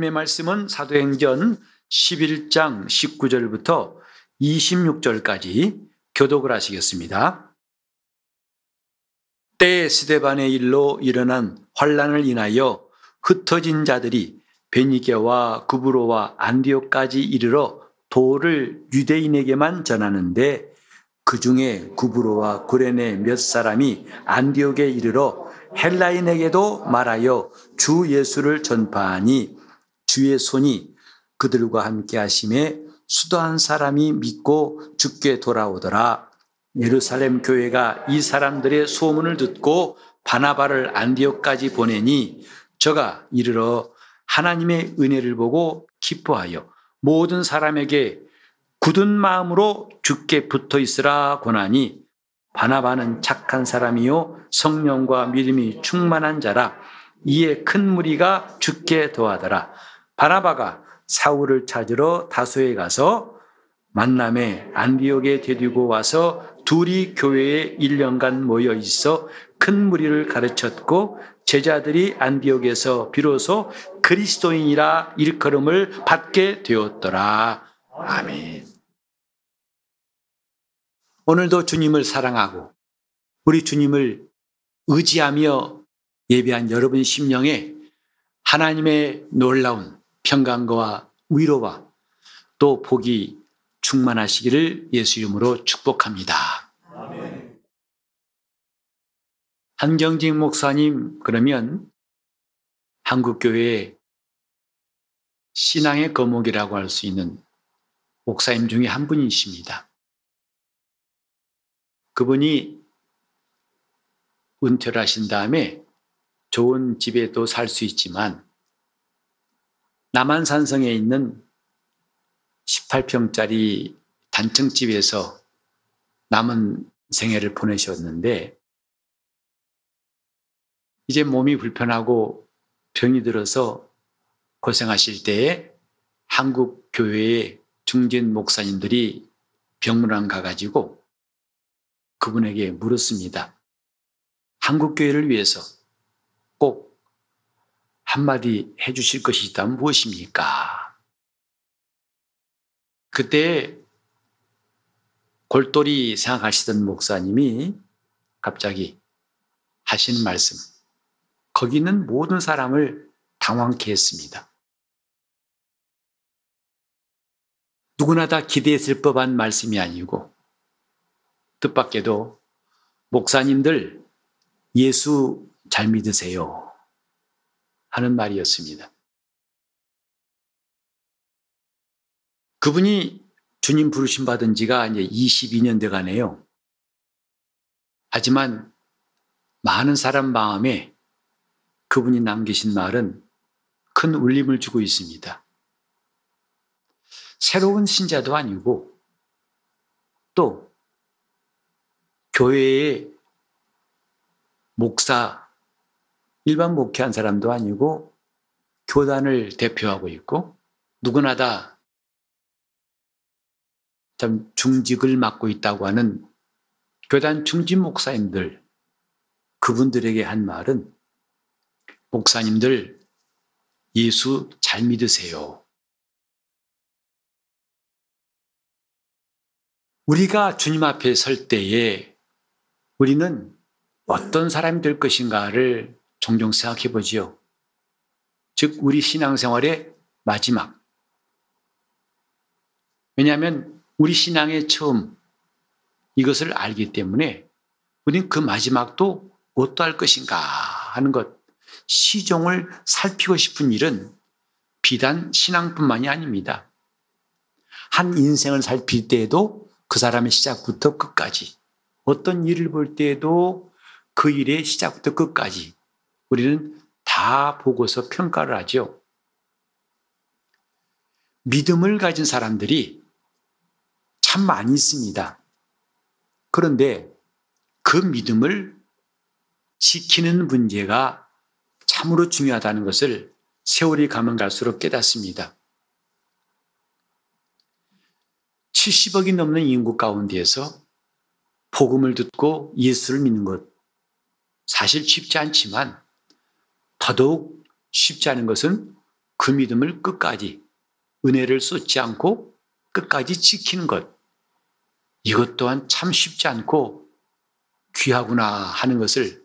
하나님의 말씀은 사도행전 11장 19절부터 26절까지 교독을 하시겠습니다. 때 스데반의 일로 일어난 환란을 인하여 흩어진 자들이 베니게와 구브로와 안디오까지 이르러 도를 유대인에게만 전하는데 그 중에 구브로와 구레네 몇 사람이 안디옥에 이르러 헬라인에게도 말하여 주 예수를 전파하니 주의 손이 그들과 함께 하심에 수도한 사람이 믿고 죽게 돌아오더라. 예루살렘 교회가 이 사람들의 소문을 듣고 바나바를 안디옥까지 보내니 저가 이르러 하나님의 은혜를 보고 기뻐하여 모든 사람에게 굳은 마음으로 죽게 붙어 있으라 권하니 바나바는 착한 사람이요 성령과 믿음이 충만한 자라 이에 큰 무리가 죽게 도하더라 바나바가 사울을 찾으러 다소에 가서 만남에 안디옥에 데리고 와서 둘이 교회에 1년간 모여 있어 큰 무리를 가르쳤고 제자들이 안디옥에서 비로소 그리스도인이라 일컬음을 받게 되었더라. 아멘. 오늘도 주님을 사랑하고 우리 주님을 의지하며 예배한 여러분 심령에 하나님의 놀라운 평강과 위로와 또 복이 충만하시기를 예수 이름으로 축복합니다. 한경직 목사님 그러면 한국교회의 신앙의 거목이라고 할 수 있는 목사님 중에 한 분이십니다. 그분이 은퇴를 하신 다음에 좋은 집에도 살 수 있지만 남한산성에 있는 18평짜리 단층집에서 남은 생애를 보내셨는데 이제 몸이 불편하고 병이 들어서 고생하실 때에 한국 교회의 중진 목사님들이 병문안 가가지고 그분에게 물었습니다. 한국 교회를 위해서 꼭 한마디 해주실 것이 있다면 무엇입니까? 그때 골똘히 생각하시던 목사님이 갑자기 하시는 말씀. 거기 있는 모든 사람을 당황케 했습니다. 누구나 다 기대했을 법한 말씀이 아니고 뜻밖에도 목사님들 예수 잘 믿으세요. 하는 말이었습니다. 그분이 주님 부르심 받은 지가 이제 22년 돼 가네요. 하지만 많은 사람 마음에 그분이 남기신 말은 큰 울림을 주고 있습니다. 새로운 신자도 아니고 또 교회의 목사, 일반 목회한 사람도 아니고 교단을 대표하고 있고 누구나 다 참 중직을 맡고 있다고 하는 교단 중진 목사님들 그분들에게 한 말은 목사님들 예수 잘 믿으세요. 우리가 주님 앞에 설 때에 우리는 어떤 사람이 될 것인가를 종종 생각해 보지요. 즉, 우리 신앙생활의 마지막. 왜냐하면 우리 신앙의 처음 이것을 알기 때문에 우리는 그 마지막도 어떠할 것인가 하는 것, 시종을 살피고 싶은 일은 비단 신앙뿐만이 아닙니다. 한 인생을 살필 때에도 그 사람의 시작부터 끝까지 어떤 일을 볼 때에도 그 일의 시작부터 끝까지 우리는 다 보고서 평가를 하죠. 믿음을 가진 사람들이 참 많이 있습니다. 그런데 그 믿음을 지키는 문제가 참으로 중요하다는 것을 세월이 가면 갈수록 깨닫습니다. 70억이 넘는 인구 가운데에서 복음을 듣고 예수를 믿는 것 사실 쉽지 않지만 더더욱 쉽지 않은 것은 그 믿음을 끝까지 은혜를 쏟지 않고 끝까지 지키는 것. 이것 또한 참 쉽지 않고 귀하구나 하는 것을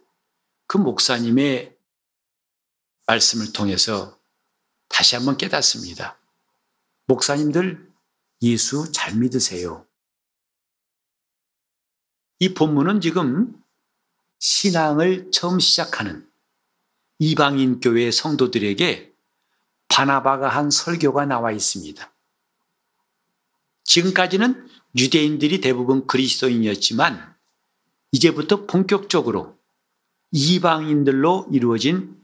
그 목사님의 말씀을 통해서 다시 한번 깨닫습니다. 목사님들 예수 잘 믿으세요. 이 본문은 지금 신앙을 처음 시작하는 이방인 교회 성도들에게 바나바가 한 설교가 나와 있습니다. 지금까지는 유대인들이 대부분 그리스도인이었지만 이제부터 본격적으로 이방인들로 이루어진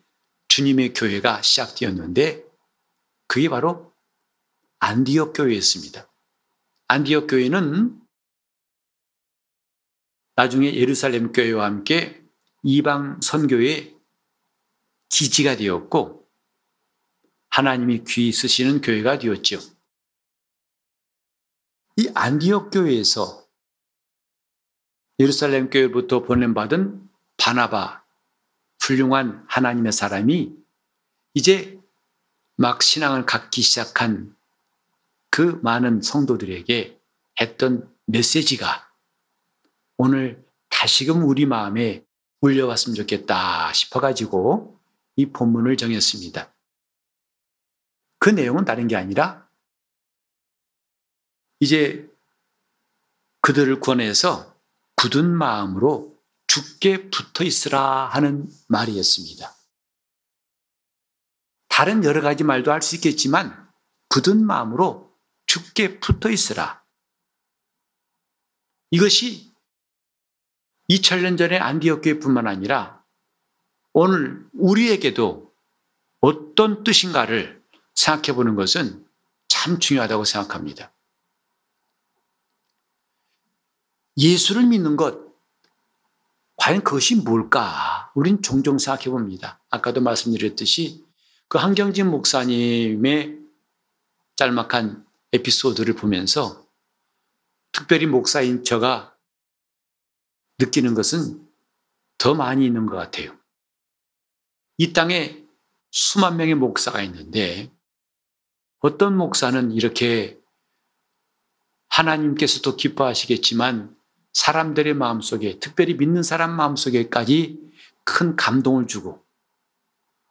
주님의 교회가 시작되었는데 그게 바로 안디옥 교회였습니다. 안디옥 교회는 나중에 예루살렘 교회와 함께 이방 선교의 기지가 되었고 하나님이 귀 쓰시는 교회가 되었죠. 이 안디옥 교회에서 예루살렘 교회부터 보냄받은 바나바 훌륭한 하나님의 사람이 이제 막 신앙을 갖기 시작한 그 많은 성도들에게 했던 메시지가 오늘 다시금 우리 마음에 울려왔으면 좋겠다 싶어가지고 이 본문을 정했습니다. 그 내용은 다른 게 아니라 이제 그들을 권해서 굳은 마음으로 죽게 붙어 있으라 하는 말이었습니다. 다른 여러 가지 말도 할 수 있겠지만 굳은 마음으로 죽게 붙어 있으라. 이것이 2000년 전에 안디옥 교회뿐만 아니라 오늘 우리에게도 어떤 뜻인가를 생각해 보는 것은 참 중요하다고 생각합니다. 예수를 믿는 것, 과연 그것이 뭘까? 우린 종종 생각해 봅니다. 아까도 말씀드렸듯이 그 한경진 목사님의 짤막한 에피소드를 보면서 특별히 목사인 저가 느끼는 것은 더 많이 있는 것 같아요. 이 땅에 수만 명의 목사가 있는데 어떤 목사는 이렇게 하나님께서도 기뻐하시겠지만 사람들의 마음속에 특별히 믿는 사람 마음속에까지 큰 감동을 주고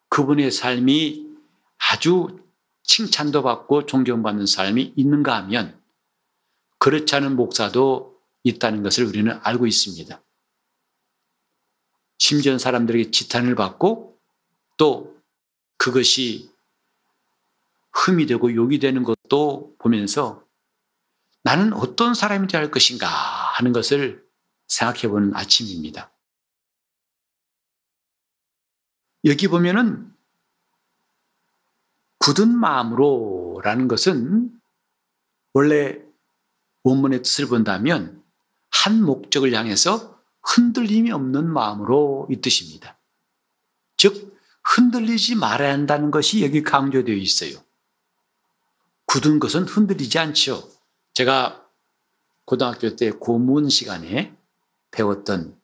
그분의 삶이 아주 칭찬도 받고 존경받는 삶이 있는가 하면 그렇지 않은 목사도 있다는 것을 우리는 알고 있습니다. 심지어 사람들에게 지탄을 받고 또 그것이 흠이 되고 욕이 되는 것도 보면서 나는 어떤 사람이 되어야 할 것인가 하는 것을 생각해 보는 아침입니다. 여기 보면은 굳은 마음으로 라는 것은 원래 원문의 뜻을 본다면 한 목적을 향해서 흔들림이 없는 마음으로 이 뜻입니다. 즉, 흔들리지 말아야 한다는 것이 여기 강조되어 있어요. 굳은 것은 흔들리지 않죠. 제가 고등학교 때 고문 시간에 배웠던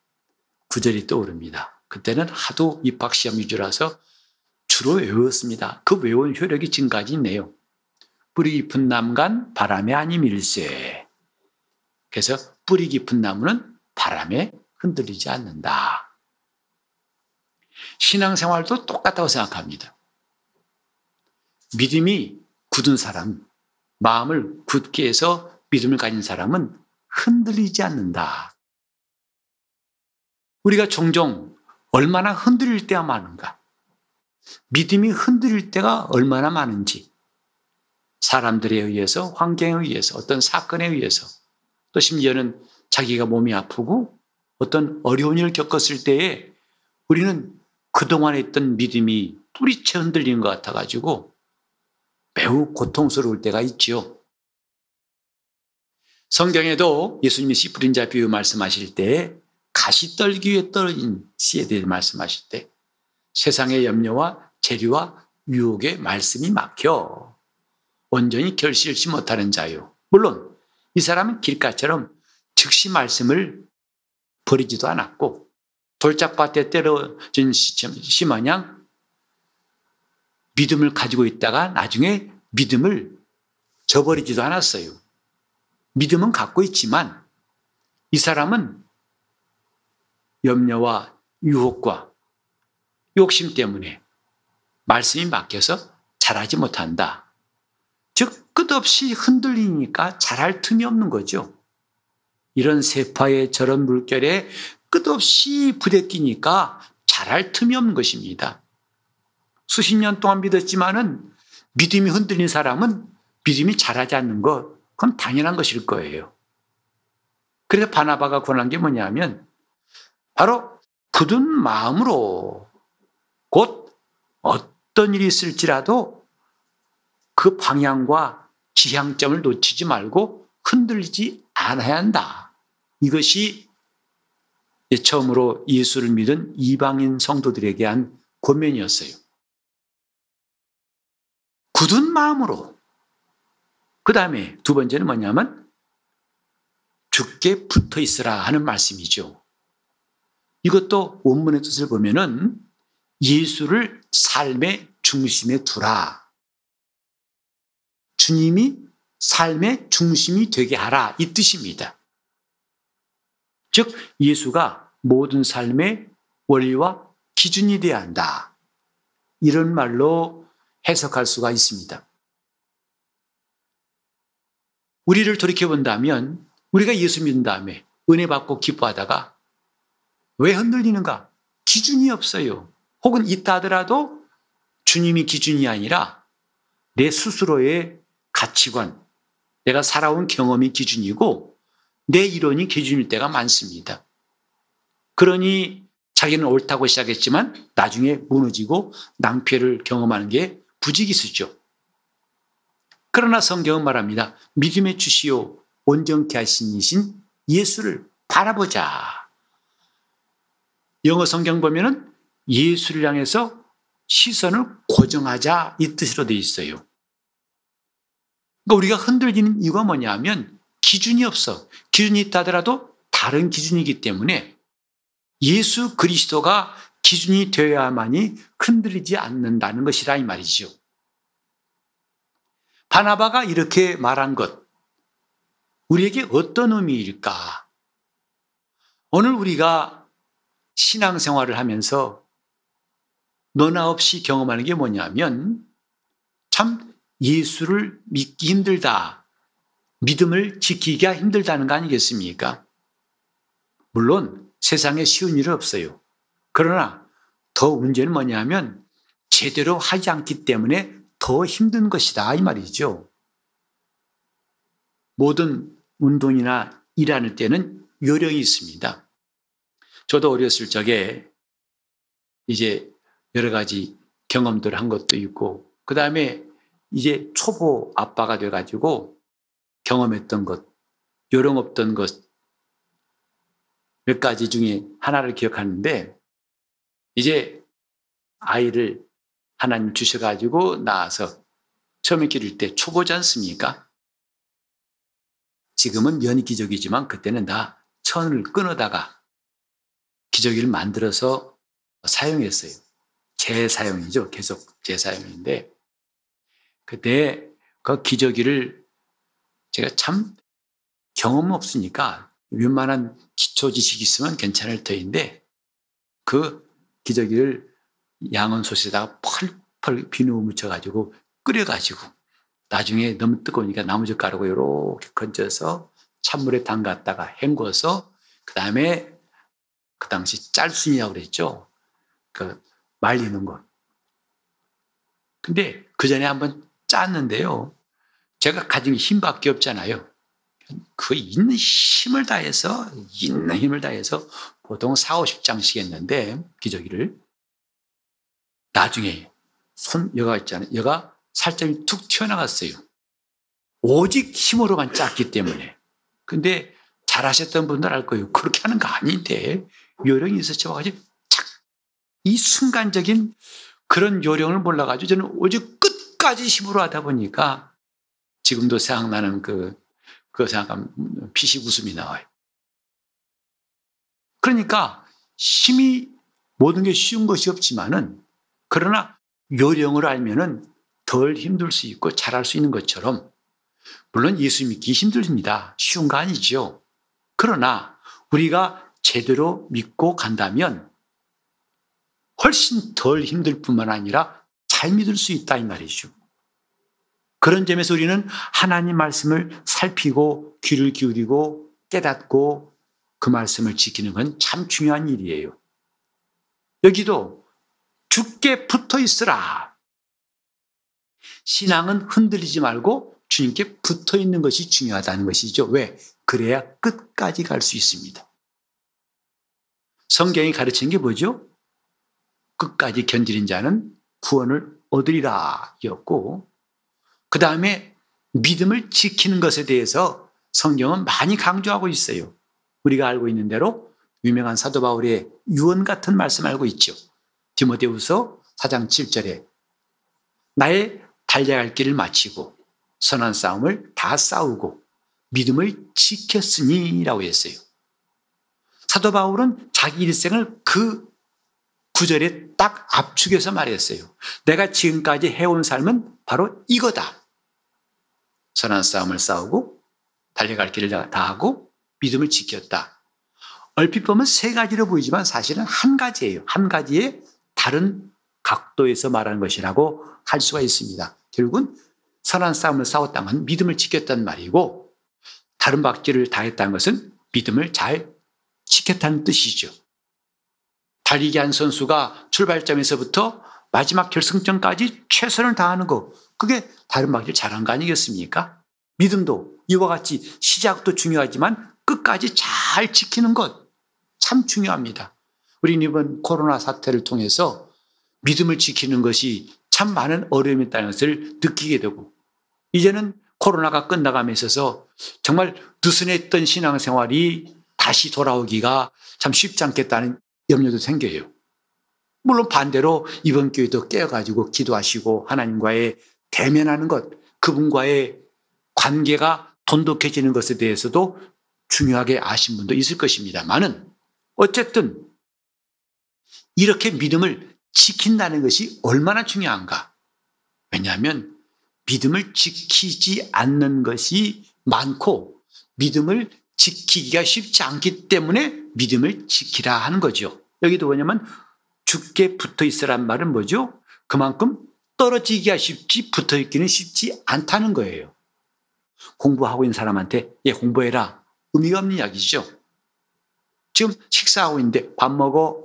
구절이 떠오릅니다. 그때는 하도 입학시험 위주라서 주로 외웠습니다. 그 외운 효력이 지금까지 있네요. 뿌리 깊은 나무간 바람에 아니밀세. 그래서 뿌리 깊은 나무는 바람에 흔들리지 않는다. 신앙생활도 똑같다고 생각합니다. 믿음이 굳은 사람, 마음을 굳게 해서 믿음을 가진 사람은 흔들리지 않는다. 우리가 종종 얼마나 흔들릴 때가 많은가? 믿음이 흔들릴 때가 얼마나 많은지 사람들에 의해서, 환경에 의해서, 어떤 사건에 의해서 또 심지어는 자기가 몸이 아프고 어떤 어려운 일을 겪었을 때에 우리는 그동안에 있던 믿음이 뿌리채 흔들리는 것 같아가지고 매우 고통스러울 때가 있지요. 성경에도 예수님이 씨 뿌린 자 비유 말씀하실 때 가시 떨기 위해 떨어진 씨에 대해 말씀하실 때 세상의 염려와 재류와 유혹의 말씀이 막혀 온전히 결실치 못하는 자요. 물론 이 사람은 길가처럼 즉시 말씀을 버리지도 않았고 돌짝밭에 때려진 씨 마냥 믿음을 가지고 있다가 나중에 믿음을 저버리지도 않았어요. 믿음은 갖고 있지만 이 사람은 염려와 유혹과 욕심 때문에 말씀이 막혀서 잘하지 못한다. 즉, 끝없이 흔들리니까 잘할 틈이 없는 거죠. 이런 세파의 저런 물결에 끝없이 부대끼니까 잘할 틈이 없는 것입니다. 수십 년 동안 믿었지만은 믿음이 흔들린 사람은 믿음이 잘하지 않는 것, 그건 당연한 것일 거예요. 그래서 바나바가 권한 게 뭐냐면 바로 굳은 마음으로 곧 어떤 일이 있을지라도 그 방향과 지향점을 놓치지 말고 흔들리지 않아야 한다. 이것이 처음으로 예수를 믿은 이방인 성도들에게 한 권면이었어요. 굳은 마음으로. 그 다음에 두 번째는 뭐냐면 죽게 붙어 있으라 하는 말씀이죠. 이것도 원문의 뜻을 보면은 예수를 삶의 중심에 두라. 주님이 삶의 중심이 되게 하라. 이 뜻입니다. 즉, 예수가 모든 삶의 원리와 기준이 되어야 한다. 이런 말로 해석할 수가 있습니다. 우리를 돌이켜본다면 우리가 예수 믿은 다음에 은혜 받고 기뻐하다가 왜 흔들리는가? 기준이 없어요. 혹은 있다 하더라도 주님이 기준이 아니라 내 스스로의 가치관, 내가 살아온 경험이 기준이고 내 이론이 기준일 때가 많습니다. 그러니 자기는 옳다고 시작했지만 나중에 무너지고 낭패를 경험하는 게 부지기수죠. 그러나 성경은 말합니다. 믿음의 주시오 온전케 하신 이신 예수를 바라보자. 영어 성경 보면은 예수를 향해서 시선을 고정하자 이 뜻으로 되어 있어요. 그러니까 우리가 흔들리는 이유가 뭐냐면 기준이 없어. 기준이 있다 하더라도 다른 기준이기 때문에 예수 그리스도가 기준이 되어야만이 흔들리지 않는다는 것이라 이 말이죠. 바나바가 이렇게 말한 것, 우리에게 어떤 의미일까? 오늘 우리가 신앙생활을 하면서 너나 없이 경험하는 게 뭐냐면 참 예수를 믿기 힘들다. 믿음을 지키기가 힘들다는 거 아니겠습니까? 물론 세상에 쉬운 일은 없어요. 그러나 더 문제는 뭐냐면 제대로 하지 않기 때문에 더 힘든 것이다. 이 말이죠. 모든 운동이나 일하는 때는 요령이 있습니다. 저도 어렸을 적에 이제 여러 가지 경험들을 한 것도 있고, 그 다음에 이제 초보 아빠가 돼가지고 경험했던 것, 요령 없던 것, 몇 가지 중에 하나를 기억하는데, 이제 아이를 하나님 주셔가지고 나와서 처음에 기를 때 초보지 않습니까? 지금은 면이 기적이지만 그때는 다 천을 끊어다가 기저귀를 만들어서 사용했어요. 재사용이죠. 계속 재사용인데 그때 그 기저귀를 제가 참 경험 없으니까 웬만한 기초 지식이 있으면 괜찮을 터인데 그 기저귀를 양은솥에다가 펄펄 비누 묻혀가지고 끓여가지고 나중에 너무 뜨거우니까 나무젓가락으로 이렇게 건져서 찬물에 담갔다가 헹궈서 그 다음에 그 당시 짤순이라고 그랬죠. 그 말리는 것. 근데 그 전에 한번 짰는데요. 제가 가진 힘밖에 없잖아요. 그 있는 힘을 다해서, 있는 힘을 다해서 보통 4, 50장씩 했는데, 기저귀를. 나중에 손, 여가 있잖아요. 여가 살점이 툭 튀어나갔어요. 오직 힘으로만 짰기 때문에. 근데 잘하셨던 분들 알 거예요. 그렇게 하는 거 아닌데 요령이 있었죠. 착! 이 순간적인 그런 요령을 몰라가지고 저는 오직 끝까지 힘으로 하다 보니까 지금도 생각나는 그, 그 생각하면 피식 웃음이 나와요. 그러니까 힘이 모든 게 쉬운 것이 없지만은 그러나 요령을 알면은 덜 힘들 수 있고 잘할 수 있는 것처럼 물론 예수 믿기 힘듭니다. 쉬운 거 아니죠. 그러나 우리가 제대로 믿고 간다면 훨씬 덜 힘들 뿐만 아니라 잘 믿을 수 있다 이 말이죠. 그런 점에서 우리는 하나님 말씀을 살피고 귀를 기울이고 깨닫고 그 말씀을 지키는 건 참 중요한 일이에요. 여기도 죽게 붙어 있으라. 신앙은 흔들리지 말고 주님께 붙어 있는 것이 중요하다는 것이죠. 왜? 그래야 끝까지 갈 수 있습니다. 성경이 가르친 게 뭐죠? 끝까지 견디는 자는 구원을 얻으리라 였고, 그 다음에 믿음을 지키는 것에 대해서 성경은 많이 강조하고 있어요. 우리가 알고 있는 대로 유명한 사도 바울의 유언 같은 말씀 알고 있죠. 디모데후서 4장 7절에 나의 달려갈 길을 마치고 선한 싸움을 다 싸우고 믿음을 지켰으니라고 했어요. 사도 바울은 자기 일생을 그 구절에 딱 압축해서 말했어요. 내가 지금까지 해온 삶은 바로 이거다. 선한 싸움을 싸우고 달려갈 길을 다 하고 믿음을 지켰다. 얼핏 보면 세 가지로 보이지만 사실은 한 가지예요. 한 가지의 다른 각도에서 말하는 것이라고 할 수가 있습니다. 결국은 선한 싸움을 싸웠다는 건 믿음을 지켰단 말이고 다른 박지를 다했다는 것은 믿음을 잘 지켰다는 뜻이죠. 달리기 한 선수가 출발점에서부터 마지막 결승점까지 최선을 다하는 거 그게 다른 박지를 잘한 거 아니겠습니까? 믿음도 이와 같이 시작도 중요하지만 끝까지 잘 지키는 것 참 중요합니다. 우리는 이번 코로나 사태를 통해서 믿음을 지키는 것이 참 많은 어려움이 있다는 것을 느끼게 되고 이제는 코로나가 있어서 정말 느슨했던 신앙생활이 다시 돌아오기가 참 쉽지 않겠다는 염려도 생겨요. 물론 반대로 이번 교회도 깨어가지고 기도하시고 하나님과의 대면하는 것, 그분과의 관계가 돈독해지는 것에 대해서도 중요하게 아신 분도 있을 것입니다만은 어쨌든 이렇게 믿음을 지킨다는 것이 얼마나 중요한가. 왜냐하면 믿음을 지키지 않는 것이 많고 믿음을 지키기가 쉽지 않기 때문에 믿음을 지키라 하는 거죠. 여기도 뭐냐면 죽게 붙어 있으란 말은 뭐죠? 그만큼 떨어지기가 쉽지 붙어 있기는 쉽지 않다는 거예요. 공부하고 있는 사람한테 예, 공부해라. 의미가 없는 이야기죠. 지금 식사하고 있는데 밥 먹어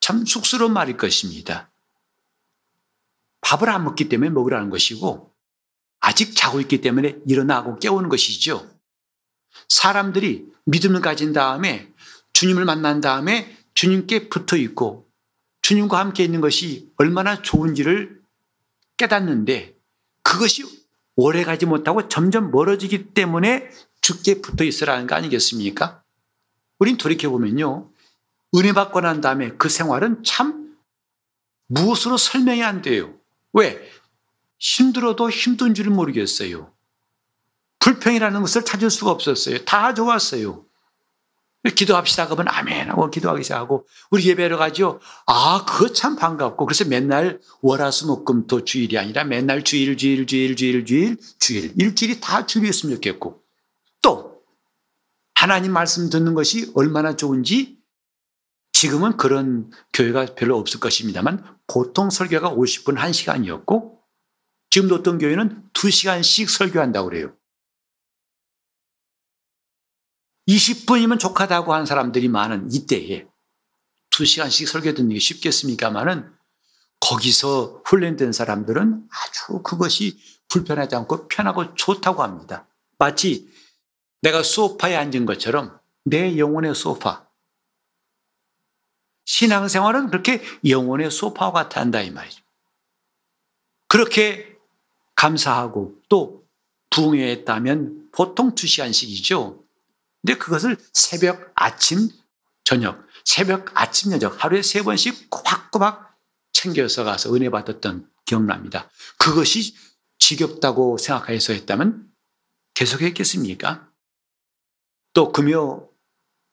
참 쑥스러운 말일 것입니다. 밥을 안 먹기 때문에 먹으라는 것이고 아직 자고 있기 때문에 일어나고 깨우는 것이죠. 사람들이 믿음을 가진 다음에 주님을 만난 다음에 주님께 붙어 있고 주님과 함께 있는 것이 얼마나 좋은지를 깨닫는데 그것이 오래 가지 못하고 점점 멀어지기 때문에 죽게 붙어 있으라는 거 아니겠습니까? 우린 돌이켜보면요. 은혜 받고 난 다음에 그 생활은 참 무엇으로 설명이 안 돼요. 왜? 힘들어도 힘든 줄을 모르겠어요. 불평이라는 것을 찾을 수가 없었어요. 다 좋았어요. 기도합시다. 그러면 아멘 하고 기도하기 시작하고 우리 예배로 가죠. 아, 그거 참 반갑고 그래서 맨날 월화수목금토 주일이 아니라 맨날 주일 주일 주일 주일 주일 주일 일주일이 다 주일이었으면 좋겠고 또 하나님 말씀 듣는 것이 얼마나 좋은지 지금은 그런 교회가 별로 없을 것입니다만 보통 설교가 50분 1시간이었고 지금도 어떤 교회는 2시간씩 설교한다고 그래요. 20분이면 족하다고 하는 사람들이 많은 이때에 2시간씩 설교 듣는 게 쉽겠습니까마는 거기서 훈련된 사람들은 아주 그것이 불편하지 않고 편하고 좋다고 합니다. 마치 내가 소파에 앉은 것처럼 내 영혼의 소파, 신앙생활은 그렇게 영혼의 소파와 같아 한다 이 말이죠. 그렇게 감사하고 또 부흥했다면 보통 두 시간씩이죠. 근데 그것을 새벽, 아침, 저녁, 새벽, 아침, 저녁 하루에 세 번씩 꼬박꼬박 챙겨서 가서 은혜 받았던 기억납니다. 그것이 지겹다고 생각해서 했다면 계속했겠습니까? 또 금요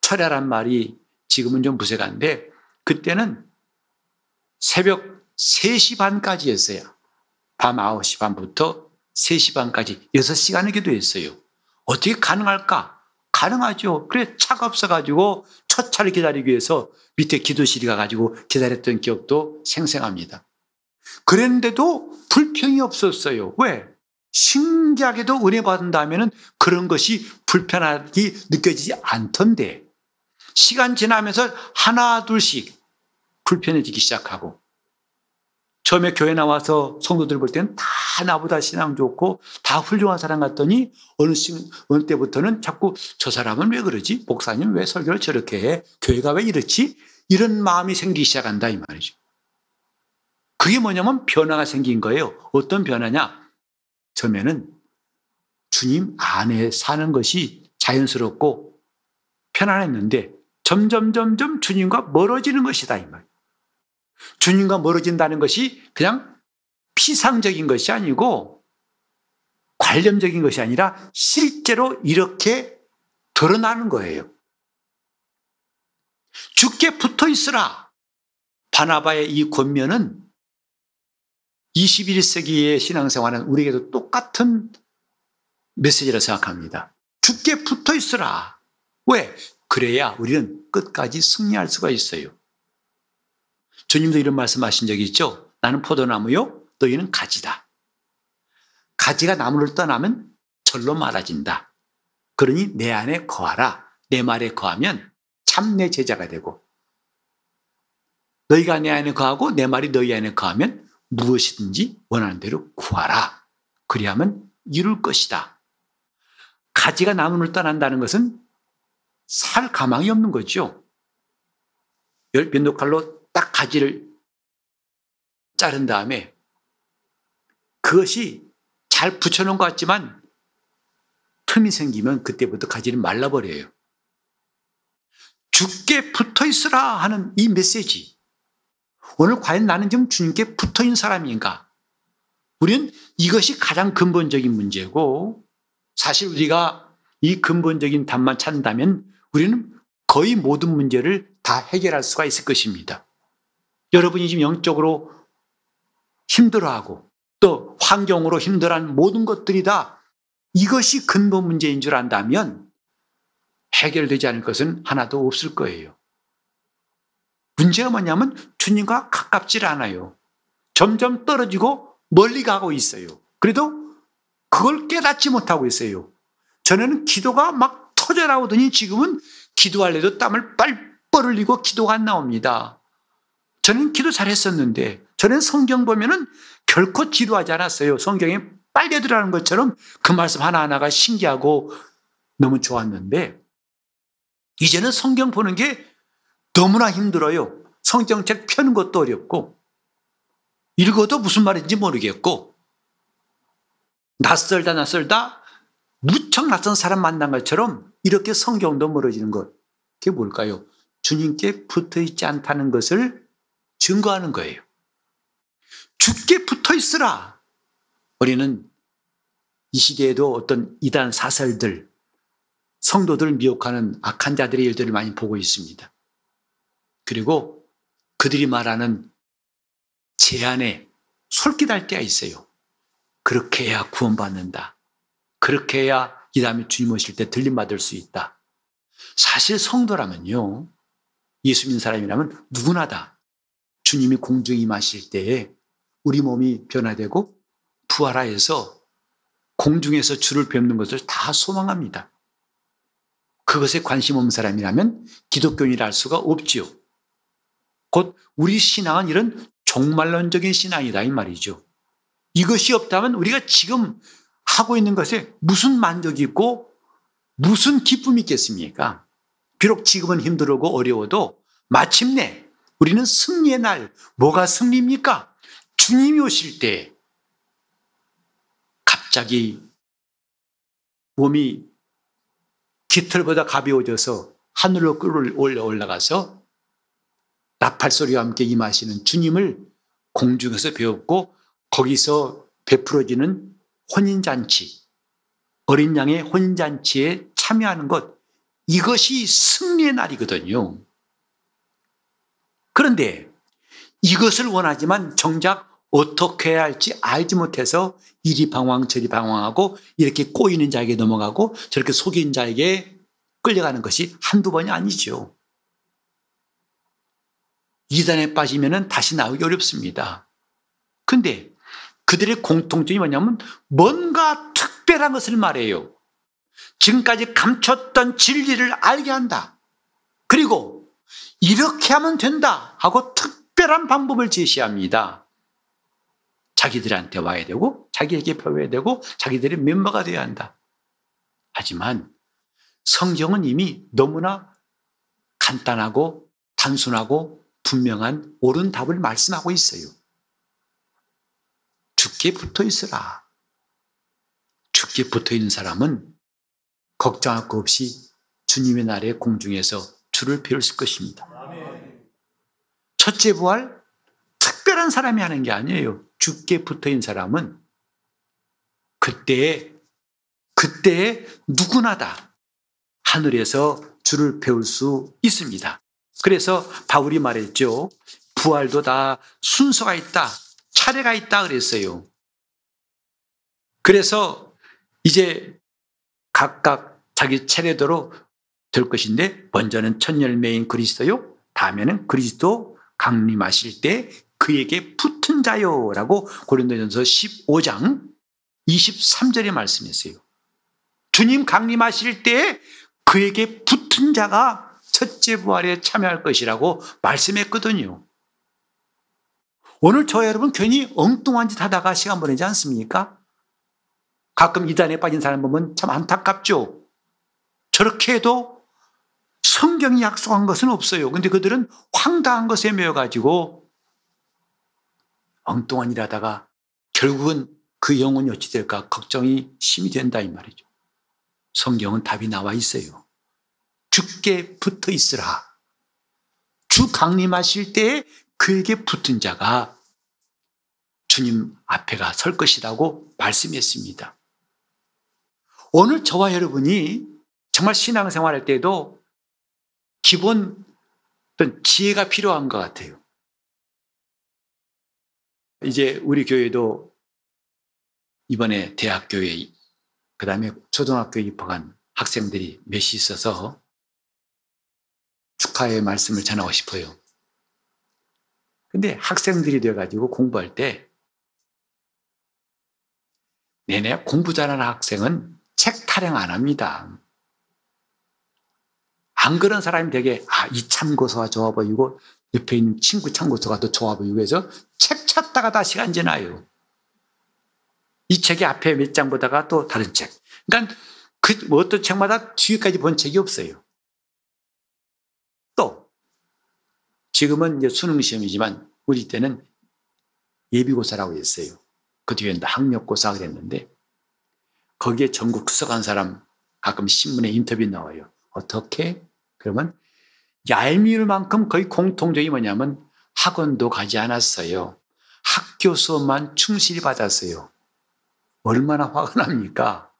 철야란 말이 지금은 좀 무색한데 그때는 새벽 3시 반까지 했어요. 밤 9시 반부터 3시 반까지 6시간을 기도했어요. 어떻게 가능할까? 가능하죠. 그래, 차가 없어가지고 첫 차를 기다리기 위해서 밑에 기도실이 가가지고 기다렸던 기억도 생생합니다. 그랬는데도 불평이 없었어요. 왜? 신기하게도 은혜 받은다면 그런 것이 불편하게 느껴지지 않던데 시간 지나면서 하나 둘씩 불편해지기 시작하고 처음에 교회 나와서 성도들 볼 때는 다 나보다 신앙 좋고 다 훌륭한 사람 같더니 어느, 시, 어느 때부터는 자꾸 저 사람은 왜 그러지? 목사님 왜 설교를 저렇게 해? 교회가 왜 이렇지? 이런 마음이 생기기 시작한다 이 말이죠. 그게 뭐냐면 변화가 생긴 거예요. 어떤 변화냐? 처음에는 주님 안에 사는 것이 자연스럽고 편안했는데 점점 점점 주님과 멀어지는 것이다 이 말. 주님과 멀어진다는 것이 그냥 피상적인 것이 아니고 관념적인 것이 아니라 실제로 이렇게 드러나는 거예요. 죽게 붙어 있으라. 바나바의 이 권면은 21세기의 신앙생활은 우리에게도 똑같은 메시지라 생각합니다. 죽게 붙어 있으라. 왜? 그래야 우리는 끝까지 승리할 수가 있어요. 주님도 이런 말씀하신 적이 있죠. 나는 포도나무요, 너희는 가지다. 가지가 나무를 떠나면 절로 말아진다. 그러니 내 안에 거하라. 내 말에 거하면 참 내 제자가 되고 너희가 내 안에 거하고 내 말이 너희 안에 거하면 무엇이든지 원하는 대로 구하라. 그리하면 이룰 것이다. 가지가 나무를 떠난다는 것은 살 가망이 없는 거죠. 열 변도칼로 딱 가지를 자른 다음에 그것이 잘 붙여놓은 것 같지만 틈이 생기면 그때부터 가지를 말라버려요. 죽게 붙어 있으라 하는 이 메시지. 오늘 과연 나는 지금 주님께 붙어 있는 사람인가? 우리는 이것이 가장 근본적인 문제고 사실 우리가 이 근본적인 답만 찾는다면 우리는 거의 모든 문제를 다 해결할 수가 있을 것입니다. 여러분이 지금 영적으로 힘들어하고 또 환경으로 힘들어하는 모든 것들이 다 이것이 근본 문제인 줄 안다면 해결되지 않을 것은 하나도 없을 거예요. 문제가 뭐냐면 주님과 가깝질 않아요. 점점 떨어지고 멀리 가고 있어요. 그래도 그걸 깨닫지 못하고 있어요. 전에는 기도가 막 터져 나오더니 지금은 기도할래도 땀을 뻘뻘 흘리고 기도가 안 나옵니다. 저는 기도 잘했었는데 저는 성경 보면은 결코 기도하지 않았어요. 성경에 빨려 들어가는 것처럼 그 말씀 하나하나가 신기하고 너무 좋았는데 이제는 성경 보는 게 너무나 힘들어요. 성경책 펴는 것도 어렵고 읽어도 무슨 말인지 모르겠고 낯설다 낯설다 무척 낯선 사람 만난 것처럼 이렇게 성경도 멀어지는 것. 그게 뭘까요? 주님께 붙어 있지 않다는 것을 증거하는 거예요. 죽게 붙어 있으라. 우리는 이 시대에도 어떤 이단 사설들, 성도들 미혹하는 악한 자들의 일들을 많이 보고 있습니다. 그리고 그들이 말하는 제안에 솔깃할 때가 있어요. 그렇게 해야 구원받는다. 그렇게 해야 이 다음에 주님 오실 때 들림받을 수 있다. 사실 성도라면요. 예수 믿는 사람이라면 누구나 다 주님이 공중에 임하실 때에 우리 몸이 변화되고 부활하여서 공중에서 주를 뵙는 것을 다 소망합니다. 그것에 관심 없는 사람이라면 기독교인이라 할 수가 없지요. 곧 우리 신앙은 이런 종말론적인 신앙이다 이 말이죠. 이것이 없다면 우리가 지금 하고 있는 것에 무슨 만족이 있고 무슨 기쁨이 있겠습니까? 비록 지금은 힘들고 어려워도 마침내 우리는 승리의 날, 뭐가 승리입니까? 주님이 오실 때 갑자기 몸이 깃털보다 가벼워져서 하늘로 끌어 올라가서 나팔 소리와 함께 임하시는 주님을 공중에서 배웠고 거기서 베풀어지는 혼인잔치, 어린 양의 혼인잔치에 참여하는 것, 이것이 승리의 날이거든요. 그런데 이것을 원하지만 정작 어떻게 해야 할지 알지 못해서 이리 방황 저리 방황하고 이렇게 꼬이는 자에게 넘어가고 저렇게 속인 자에게 끌려가는 것이 한두 번이 아니죠. 이단에 빠지면 다시 나오기 어렵습니다. 근데 그들의 공통점이 뭐냐면 뭔가 특별한 것을 말해요. 지금까지 감췄던 진리를 알게 한다. 그리고 이렇게 하면 된다 하고 특별한 방법을 제시합니다. 자기들한테 와야 되고 자기에게 배워야 되고 자기들의 멤버가 되어야 한다. 하지만 성경은 이미 너무나 간단하고 단순하고 분명한 옳은 답을 말씀하고 있어요. 죽게 붙어 있으라. 죽게 붙어 있는 사람은 걱정할 것 없이 주님의 날에 공중에서 주를 배울 것입니다. 첫째 부활, 특별한 사람이 하는 게 아니에요. 죽게 붙어 있는 사람은 그때에, 그때에 누구나 다 하늘에서 주를 배울 수 있습니다. 그래서 바울이 말했죠. 부활도 다 순서가 있다. 차례가 있다 그랬어요. 그래서 이제 각각 자기 차례대로 될 것인데 먼저는 첫 열매인 그리스도요. 다음에는 그리스도 강림하실 때 그에게 붙은 자요라고 고린도전서 15장 23절에 말씀했어요. 주님 강림하실 때 그에게 붙은 자가 첫째 부활에 참여할 것이라고 말씀했거든요. 오늘 저 여러분 괜히 엉뚱한 짓 하다가 시간 보내지 않습니까? 가끔 이단에 빠진 사람 보면 참 안타깝죠. 저렇게 해도 성경이 약속한 것은 없어요. 근데 그들은 황당한 것에 매여가지고 엉뚱한 일 하다가 결국은 그 영혼이 어찌 될까 걱정이 심이 된다 이 말이죠. 성경은 답이 나와 있어요. 죽게 붙어 있으라. 주 강림하실 때 그에게 붙은 자가 주님 앞에가 설 것이라고 말씀했습니다. 오늘 저와 여러분이 정말 신앙생활 할 때도 기본 어떤 지혜가 필요한 것 같아요. 이제 우리 교회도 이번에 대학교에 그 다음에 초등학교에 입학한 학생들이 몇이 있어서 축하의 말씀을 전하고 싶어요. 근데 학생들이 돼가지고 공부할 때 내내 공부 잘하는 학생은 책 타령 안 합니다. 안 그런 사람이 되게 아, 이 참고서가 좋아 보이고 옆에 있는 친구 참고서가 더 좋아 보이고 해서 책 찾다가 다 시간 지나요. 이 책이 앞에 몇 장 보다가 또 다른 책. 그러니까 그 어떤 책마다 뒤에까지 본 책이 없어요. 또 지금은 이제 수능 시험이지만 우리 때는 예비고사라고 했어요. 그 뒤에는 학력고사 그랬는데 거기에 전국 수석한 사람 가끔 신문에 인터뷰 나와요. 어떻게? 그러면 얄미울 만큼 거의 공통적이 뭐냐면 학원도 가지 않았어요. 학교 수업만 충실히 받았어요. 얼마나 화가 납니까?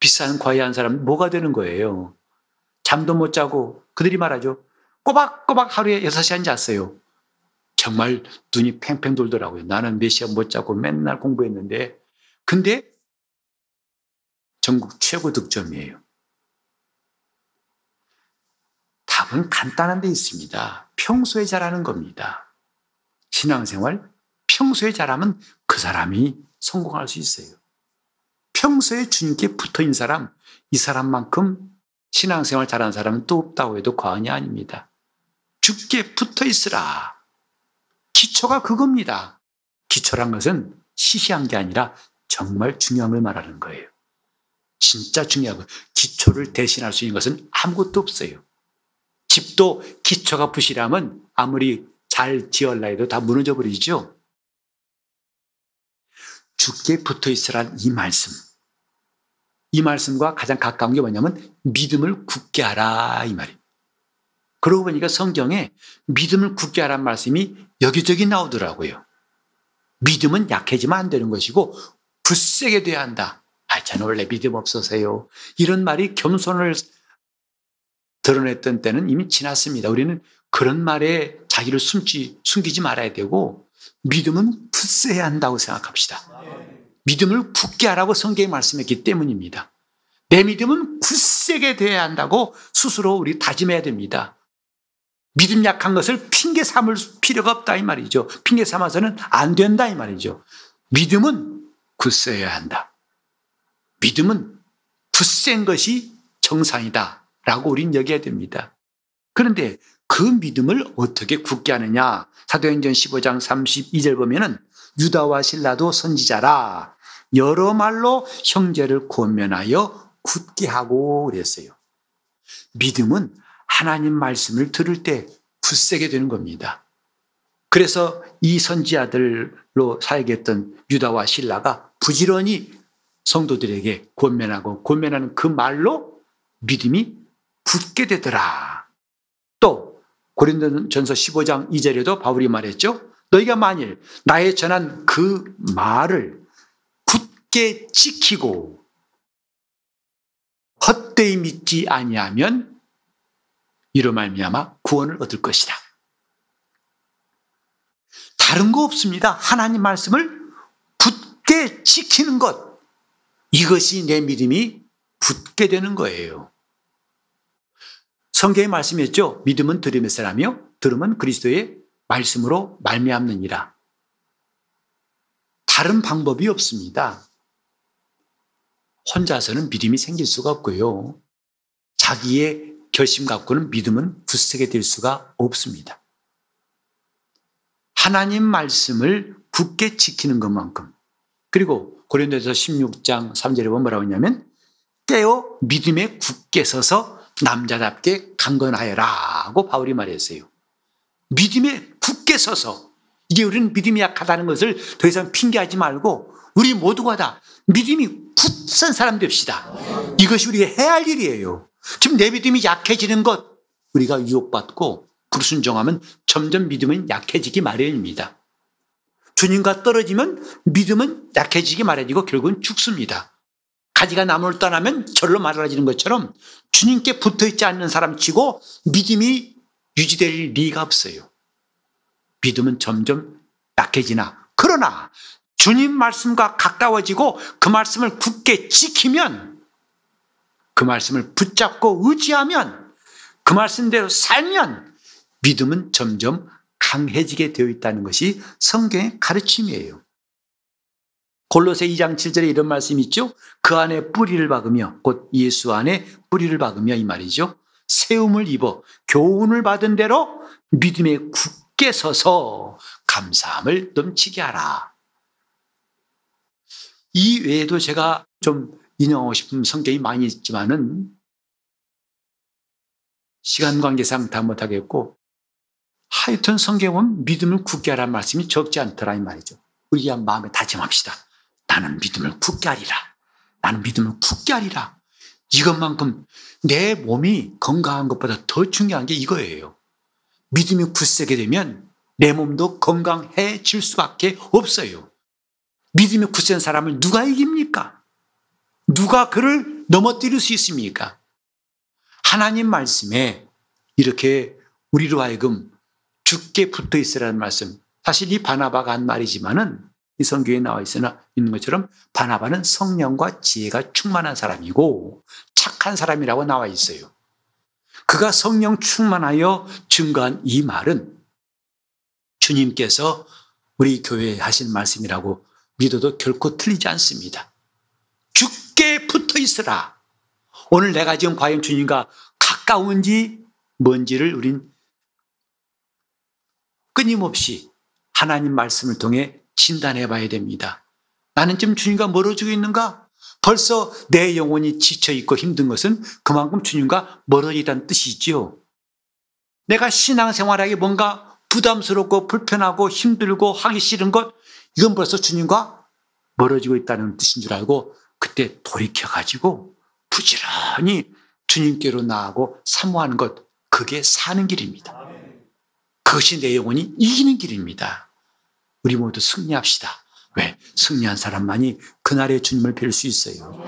비싼 과외 한 사람 뭐가 되는 거예요? 잠도 못 자고 그들이 말하죠. 꼬박꼬박 하루에 6시간 잤어요. 정말 눈이 팽팽 돌더라고요. 나는 몇 시간 못 자고 맨날 공부했는데. 근데 전국 최고 득점이에요. 답은 간단한 데 있습니다. 평소에 잘하는 겁니다. 신앙생활, 평소에 잘하면 그 사람이 성공할 수 있어요. 평소에 주님께 붙어 있는 사람, 이 사람만큼 신앙생활 잘하는 사람은 또 없다고 해도 과언이 아닙니다. 죽게 붙어 있으라. 기초가 그겁니다. 기초란 것은 시시한 게 아니라 정말 중요한 걸 말하는 거예요. 진짜 중요하고 기초를 대신할 수 있는 것은 아무것도 없어요. 집도 기초가 부실하면 아무리 잘 지을라 해도 다 무너져 버리죠. 죽게 붙어 있으란 이 말씀. 이 말씀과 가장 가까운 게 뭐냐면 믿음을 굳게 하라 이 말이에요. 그러고 보니까 성경에 믿음을 굳게 하라는 말씀이 여기저기 나오더라고요. 믿음은 약해지면 안 되는 것이고 굳세게 돼야 한다. 아, 저는 원래 믿음 없어서요. 이런 말이 겸손을 드러냈던 때는 이미 지났습니다. 우리는 그런 말에 자기를 숨지, 숨기지 말아야 되고 믿음은 굳세야 한다고 생각합시다. 믿음을 굳게 하라고 성경에 말씀했기 때문입니다. 내 믿음은 굳세게 돼야 한다고 스스로 우리 다짐해야 됩니다. 믿음 약한 것을 핑계 삼을 필요가 없다 이 말이죠. 핑계 삼아서는 안 된다 이 말이죠. 믿음은 굳세야 한다. 믿음은 굳센 것이 정상이다. 라고 우린 여겨야 됩니다. 그런데 그 믿음을 어떻게 굳게 하느냐? 사도행전 15장 32절 보면은 유다와 신라도 선지자라 여러 말로 형제를 권면하여 굳게 하고 그랬어요. 믿음은 하나님 말씀을 들을 때 굳세게 되는 겁니다. 그래서 이 선지자들로 사역했던 유다와 신라가 부지런히 성도들에게 권면하고 권면하는 그 말로 믿음이 굳게 되더라. 또 고린도전서 15장 2절에도 바울이 말했죠. 너희가 만일 나의 전한 그 말을 굳게 지키고 헛되이 믿지 아니하면 이로 말미암아 구원을 얻을 것이다. 다른 거 없습니다. 하나님 말씀을 굳게 지키는 것. 이것이 내 믿음이 붙게 되는 거예요. 성경에 말씀했죠. 믿음은 들음에서 라며 들음은 그리스도의 말씀으로 말미암느니라. 다른 방법이 없습니다. 혼자서는 믿음이 생길 수가 없고요. 자기의 결심 갖고는 믿음은 굳세게 될 수가 없습니다. 하나님 말씀을 굳게 지키는 것만큼 그리고 고린도서 16장 3절에 보면 뭐라고 했냐면 깨어 믿음에 굳게 서서 남자답게 강건하여라고 바울이 말했어요. 믿음에 굳게 서서 이게 우리는 믿음이 약하다는 것을 더 이상 핑계하지 말고 우리 모두가 다 믿음이 굳선 사람 됩시다. 이것이 우리가 해야 할 일이에요. 지금 내 믿음이 약해지는 것 우리가 유혹받고 불순종하면 점점 믿음은 약해지기 마련입니다. 주님과 떨어지면 믿음은 약해지기 마련이고 결국은 죽습니다. 가지가 나무를 떠나면 절로 말라지는 것처럼 주님께 붙어 있지 않는 사람 치고 믿음이 유지될 리가 없어요. 믿음은 점점 약해지나. 그러나 주님 말씀과 가까워지고 그 말씀을 굳게 지키면 그 말씀을 붙잡고 의지하면 그 말씀대로 살면 믿음은 점점 강해지게 되어 있다는 것이 성경의 가르침이에요. 골로새 2장 7절에 이런 말씀이 있죠. 그 안에 뿌리를 박으며 곧 예수 안에 뿌리를 박으며 이 말이죠. 세움을 입어 교훈을 받은 대로 믿음에 굳게 서서 감사함을 넘치게 하라. 이 외에도 제가 좀 인용하고 싶은 성경이 많이 있지만은 시간 관계상 다 못하겠고 하여튼 성경은 믿음을 굳게 하라는 말씀이 적지 않더라 이 말이죠. 우리가 마음에 다짐합시다. 나는 믿음을 굳게 하리라. 나는 믿음을 굳게 하리라. 이것만큼 내 몸이 건강한 것보다 더 중요한 게 이거예요. 믿음이 굳세게 되면 내 몸도 건강해질 수밖에 없어요. 믿음이 굳센 사람을 누가 이깁니까? 누가 그를 넘어뜨릴 수 있습니까? 하나님 말씀에 이렇게 우리로 하여금 죽게 붙어 있으라는 말씀. 사실 이 바나바가 한 말이지만은 이 성경에 나와 있으나 있는 것처럼 바나바는 성령과 지혜가 충만한 사람이고 착한 사람이라고 나와 있어요. 그가 성령 충만하여 증거한 이 말은 주님께서 우리 교회에 하신 말씀이라고 믿어도 결코 틀리지 않습니다. 죽게 붙어 있으라. 오늘 내가 지금 과연 주님과 가까운지 뭔지를 우린 끊임없이 하나님 말씀을 통해 진단해 봐야 됩니다. 나는 지금 주님과 멀어지고 있는가? 벌써 내 영혼이 지쳐있고 힘든 것은 그만큼 주님과 멀어지다는 뜻이지요. 내가 신앙생활하기 뭔가 부담스럽고 불편하고 힘들고 하기 싫은 것, 이건 벌써 주님과 멀어지고 있다는 뜻인 줄 알고 그때 돌이켜가지고 부지런히 주님께로 나아가고 사모하는 것, 그게 사는 길입니다. 그것이 내 영혼이 이기는 길입니다. 우리 모두 승리합시다. 왜? 승리한 사람만이 그날의 주님을 뵐 수 있어요.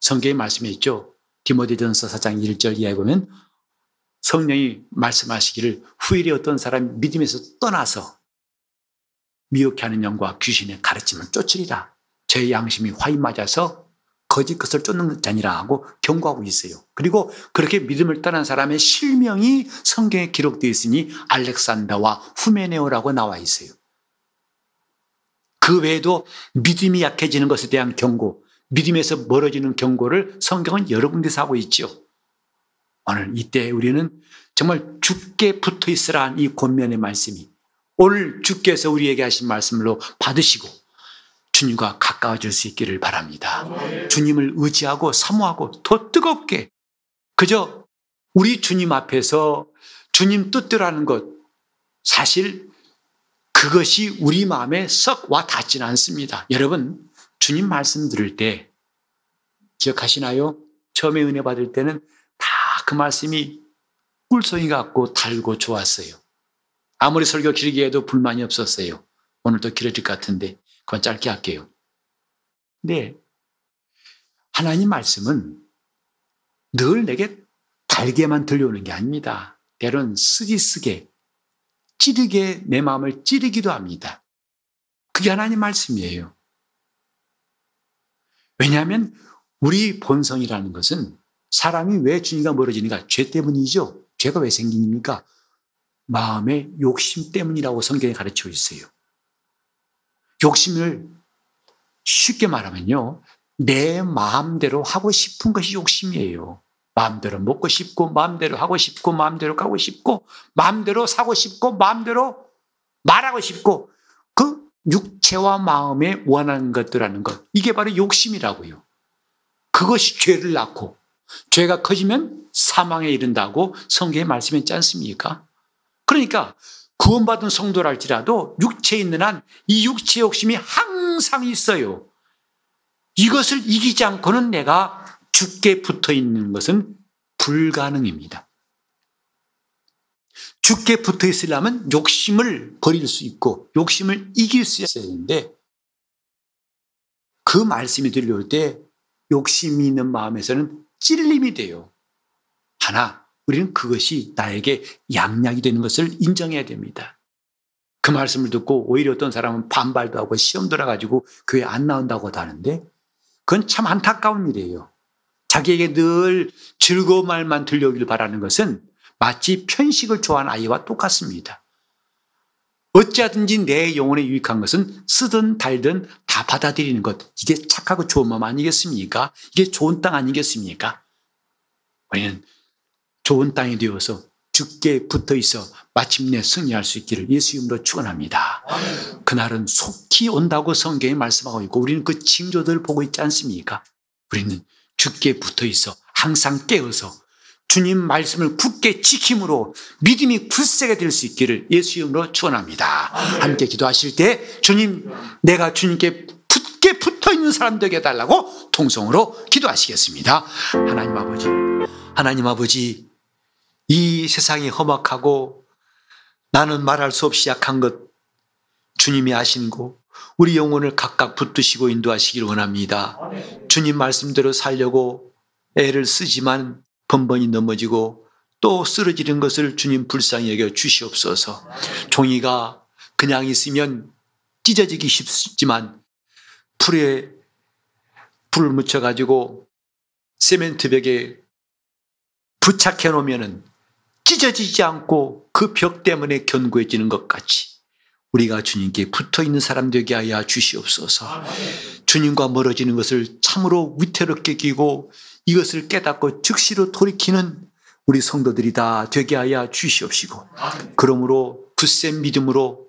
성경에 말씀해 있죠. 디모데전서 4장 1절 이하에 보면 성령이 말씀하시기를 후일에 어떤 사람이 믿음에서 떠나서 미혹해 하는 영과 귀신의 가르침을 쫓으리라. 제 양심이 화인 맞아서 거짓 것을 쫓는 자니라 하고 경고하고 있어요. 그리고 그렇게 믿음을 떠난 사람의 실명이 성경에 기록되어 있으니 알렉산더와 후메네오라고 나와 있어요. 그 외에도 믿음이 약해지는 것에 대한 경고, 믿음에서 멀어지는 경고를 성경은 여러 군데서 하고 있죠. 오늘 이때 우리는 정말 죽게 붙어 있으라는 이 권면의 말씀이 오늘 주께서 우리에게 하신 말씀으로 받으시고 주님과 가까워질 수 있기를 바랍니다. 주님을 의지하고 사모하고 더 뜨겁게 그저 우리 주님 앞에서 주님 뜻대로 하는 것 사실 그것이 우리 마음에 썩 와 닿지는 않습니다. 여러분 주님 말씀 들을 때 기억하시나요? 처음에 은혜 받을 때는 다 그 말씀이 꿀송이 같고 달고 좋았어요. 아무리 설교 길게 해도 불만이 없었어요. 오늘도 길어질 것 같은데 그건 짧게 할게요. 네. 하나님 말씀은 늘 내게 달게만 들려오는 게 아닙니다. 때론 쓰디쓰게, 찌르게 내 마음을 찌르기도 합니다. 그게 하나님 말씀이에요. 왜냐하면 우리 본성이라는 것은 사람이 왜 주님과 멀어지는가? 죄 때문이죠. 죄가 왜 생깁니까? 마음의 욕심 때문이라고 성경에 가르쳐 있어요. 욕심을 쉽게 말하면요. 내 마음대로 하고 싶은 것이 욕심이에요. 마음대로 먹고 싶고, 마음대로 하고 싶고, 마음대로 가고 싶고, 마음대로 사고 싶고, 마음대로 말하고 싶고, 그 육체와 마음에 원하는 것들하는 것. 이게 바로 욕심이라고요. 그것이 죄를 낳고, 죄가 커지면 사망에 이른다고 성경에 말씀했지 않습니까? 그러니까 구원받은 성도랄지라도 육체에 있는 한 이 육체 욕심이 항상 있어요. 이것을 이기지 않고는 내가 죽게 붙어 있는 것은 불가능입니다. 죽게 붙어 있으려면 욕심을 버릴 수 있고 욕심을 이길 수 있어야 되는데 그 말씀이 들려올 때 욕심이 있는 마음에서는 찔림이 돼요. 하나, 우리는 그것이 나에게 양약이 되는 것을 인정해야 됩니다. 그 말씀을 듣고 오히려 어떤 사람은 반발도 하고 시험 들어가지고 교회 안 나온다고도 하는데 그건 참 안타까운 일이에요. 자기에게 늘 즐거운 말만 들려오길 바라는 것은 마치 편식을 좋아하는 아이와 똑같습니다. 어찌하든지 내 영혼에 유익한 것은 쓰든 달든 다 받아들이는 것. 이게 착하고 좋은 마음 아니겠습니까? 이게 좋은 땅 아니겠습니까? 우리는 좋은 땅이 되어서 죽게 붙어 있어 마침내 승리할 수 있기를 예수 이름으로 축원합니다. 그날은 속히 온다고 성경에 말씀하고 있고 우리는 그 징조들을 보고 있지 않습니까? 우리는 죽게 붙어 있어 항상 깨어서 주님 말씀을 굳게 지킴으로 믿음이 굳세게 될 수 있기를 예수 이름으로 축원합니다. 함께 기도하실 때 주님 내가 주님께 붙게 붙어 있는 사람 되게 해달라고 통성으로 기도하시겠습니다. 하나님 아버지 하나님 아버지 이 세상이 험악하고 나는 말할 수 없이 약한 것 주님이 아신 고 우리 영혼을 각각 붙드시고 인도하시기를 원합니다. 주님 말씀대로 살려고 애를 쓰지만 번번이 넘어지고 또 쓰러지는 것을 주님 불쌍히 여겨 주시옵소서. 종이가 그냥 있으면 찢어지기 쉽지만 풀에 불을 묻혀가지고 세멘트 벽에 부착해 놓으면은 찢어지지 않고 그 벽 때문에 견고해지는 것 같이 우리가 주님께 붙어 있는 사람 되게 하여 주시옵소서. 주님과 멀어지는 것을 참으로 위태롭게 끼고 이것을 깨닫고 즉시로 돌이키는 우리 성도들이 다 되게 하여 주시옵시고 그러므로 굳센 믿음으로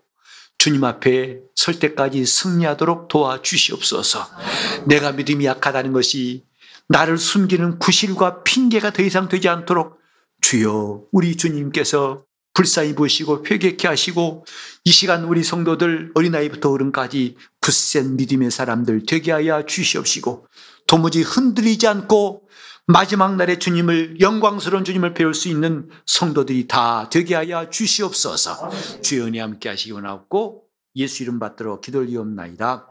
주님 앞에 설 때까지 승리하도록 도와 주시옵소서. 내가 믿음이 약하다는 것이 나를 숨기는 구실과 핑계가 더 이상 되지 않도록 주여 우리 주님께서 불쌍히 보시고 회개케 하시고 이 시간 우리 성도들 어린아이부터 어른까지 굳센 믿음의 사람들 되게 하여 주시옵시고 도무지 흔들리지 않고 마지막 날에 주님을 영광스러운 주님을 배울 수 있는 성도들이 다 되게 하여 주시옵소서. 은혜 함께 하시기 원하옵고 예수 이름 받들어 기도를 이옵나이다.